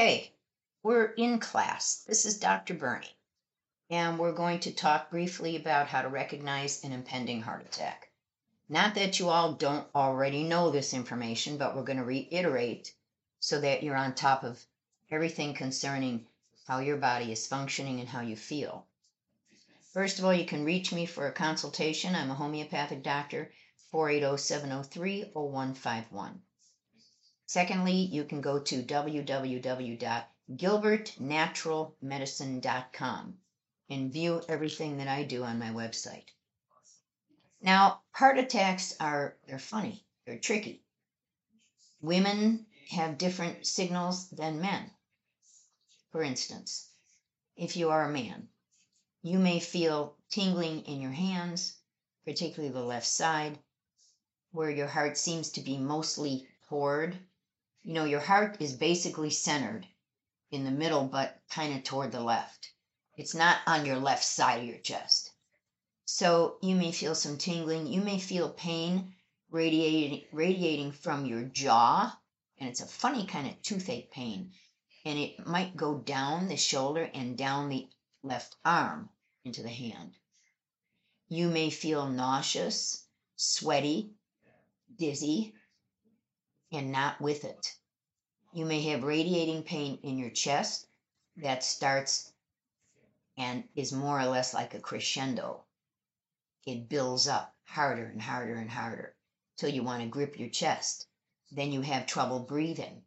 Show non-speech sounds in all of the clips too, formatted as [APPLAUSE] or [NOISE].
Okay, we're in class. This is Dr. Bernie, and we're going to talk briefly about how to recognize an impending heart attack. Not that you all don't already know this information, but we're going to reiterate so that you're on top of everything concerning how your body is functioning and how you feel. First of all, you can reach me for a consultation. I'm a homeopathic doctor, 480 703 0151. Secondly, you can go to www.gilbertnaturalmedicine.com and view everything that I do on my website. Now, heart attacks are they're funny, they're tricky. Women have different signals than men. For instance, if you are a man, you may feel tingling in your hands, particularly the left side, where your heart seems to be mostly poured you know, your heart is basically centered in the middle, but kind of toward the left. It's not on your left side of your chest. So you may feel some tingling. You may feel pain radiating, radiating from your jaw, and it's a funny kind of toothache pain. And it might go down the shoulder and down the left arm into the hand. You may feel nauseous, sweaty, dizzy, and not with it. You may have radiating pain in your chest that starts and is more or less like a crescendo. It builds up harder and harder and harder till you want to grip your chest. Then you have trouble breathing.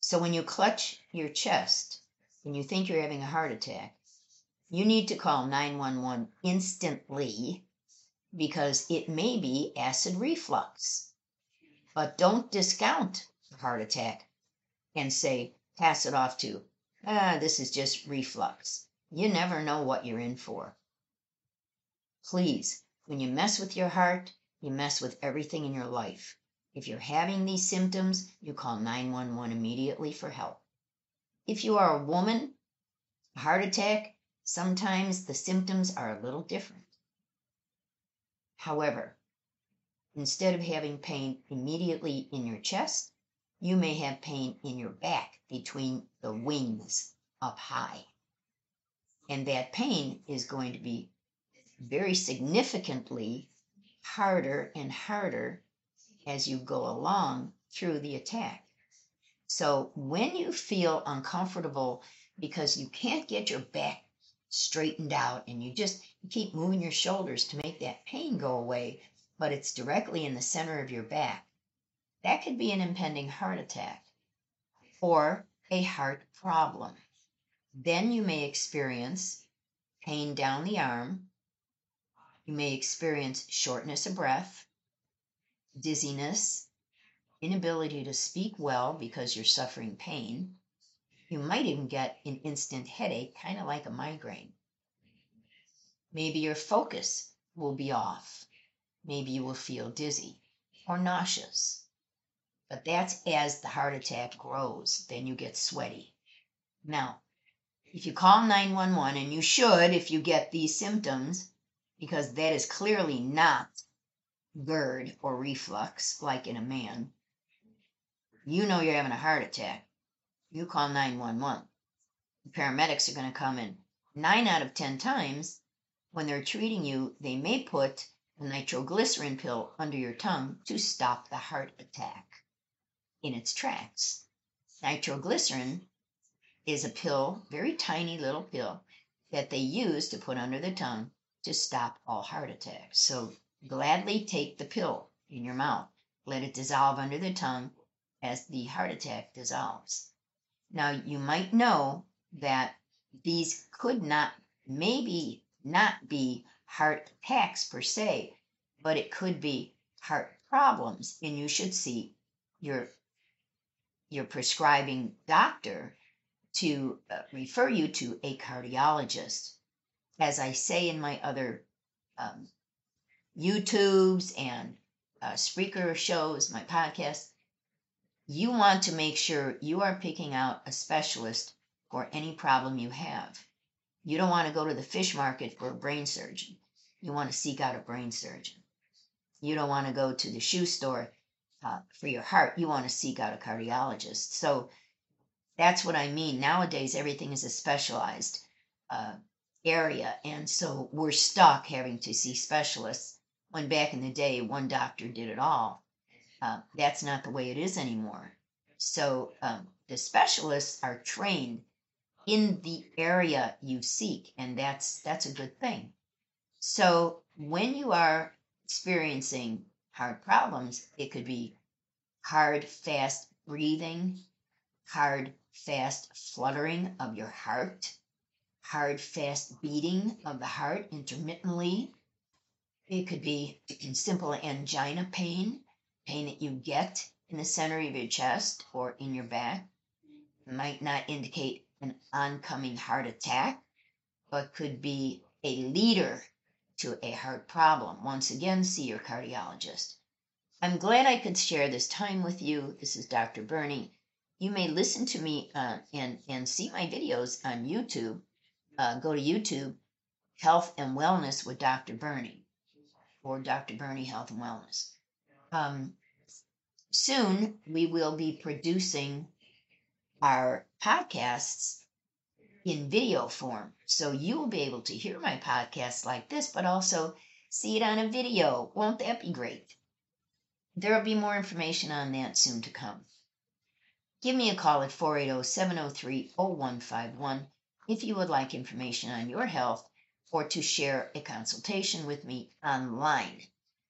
So when you clutch your chest and you think you're having a heart attack, you need to call 911 instantly because it may be acid reflux. But don't discount the heart attack and say, pass it off to, ah, this is just reflux. You never know what you're in for. Please, when you mess with your heart, you mess with everything in your life. If you're having these symptoms, you call 911 immediately for help. If you are a woman, a heart attack, sometimes the symptoms are a little different. However, Instead of having pain immediately in your chest, you may have pain in your back between the wings up high. And that pain is going to be very significantly harder and harder as you go along through the attack. So when you feel uncomfortable because you can't get your back straightened out and you just keep moving your shoulders to make that pain go away, but it's directly in the center of your back, that could be an impending heart attack or a heart problem. Then you may experience pain down the arm. You may experience shortness of breath, dizziness, inability to speak well because you're suffering pain. You might even get an instant headache, kind of like a migraine. Maybe your focus will be off. Maybe you will feel dizzy or nauseous. But that's as the heart attack grows, then you get sweaty. Now, if you call 911, and you should if you get these symptoms, because that is clearly not GERD or reflux like in a man, you know you're having a heart attack. You call 911. The paramedics are going to come in nine out of 10 times when they're treating you, they may put nitroglycerin pill under your tongue to stop the heart attack in its tracks. Nitroglycerin is a pill, very tiny little pill, that they use to put under the tongue to stop all heart attacks. So gladly take the pill in your mouth. Let it dissolve under the tongue as the heart attack dissolves. Now, you might know that these could not, maybe not be heart attacks per se, but it could be heart problems, and you should see your your prescribing doctor to uh, refer you to a cardiologist. As I say in my other um, YouTubes and uh, Spreaker shows, my podcast, you want to make sure you are picking out a specialist for any problem you have. You don't want to go to the fish market for a brain surgeon. You want to seek out a brain surgeon. You don't want to go to the shoe store uh, for your heart. You want to seek out a cardiologist. So that's what I mean. Nowadays, everything is a specialized uh, area. And so we're stuck having to see specialists when back in the day, one doctor did it all. Uh, that's not the way it is anymore. So um, the specialists are trained in the area you seek, and that's that's a good thing. So when you are experiencing hard problems, it could be hard, fast breathing, hard, fast fluttering of your heart, hard, fast beating of the heart intermittently. It could be [CLEARS THROAT] simple angina pain, pain that you get in the center of your chest or in your back. It might not indicate an oncoming heart attack, but could be a leader to a heart problem. Once again, see your cardiologist. I'm glad I could share this time with you. This is Dr. Bernie. You may listen to me uh, and, and see my videos on YouTube. Uh, go to YouTube, Health and Wellness with Dr. Bernie, or Dr. Bernie Health and Wellness. Um, soon we will be producing our podcasts in video form. So you will be able to hear my podcast like this, but also see it on a video. Won't that be great? There will be more information on that soon to come. Give me a call at 480 703 0151 if you would like information on your health or to share a consultation with me online.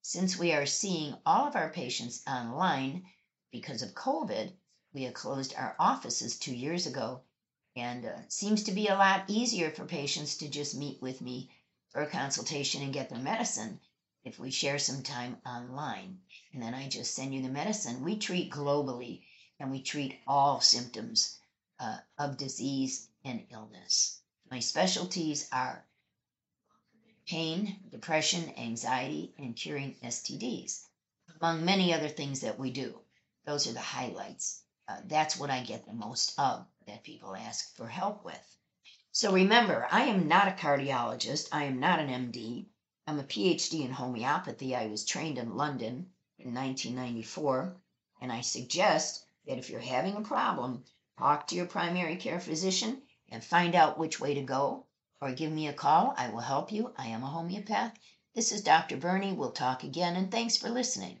Since we are seeing all of our patients online because of COVID, we have closed our offices two years ago, and uh, seems to be a lot easier for patients to just meet with me for a consultation and get their medicine if we share some time online. And then I just send you the medicine. We treat globally and we treat all symptoms uh, of disease and illness. My specialties are pain, depression, anxiety, and curing STDs, among many other things that we do. Those are the highlights. Uh, that's what I get the most of that people ask for help with. So remember, I am not a cardiologist. I am not an MD. I'm a PhD in homeopathy. I was trained in London in 1994. And I suggest that if you're having a problem, talk to your primary care physician and find out which way to go, or give me a call. I will help you. I am a homeopath. This is Dr. Bernie. We'll talk again, and thanks for listening.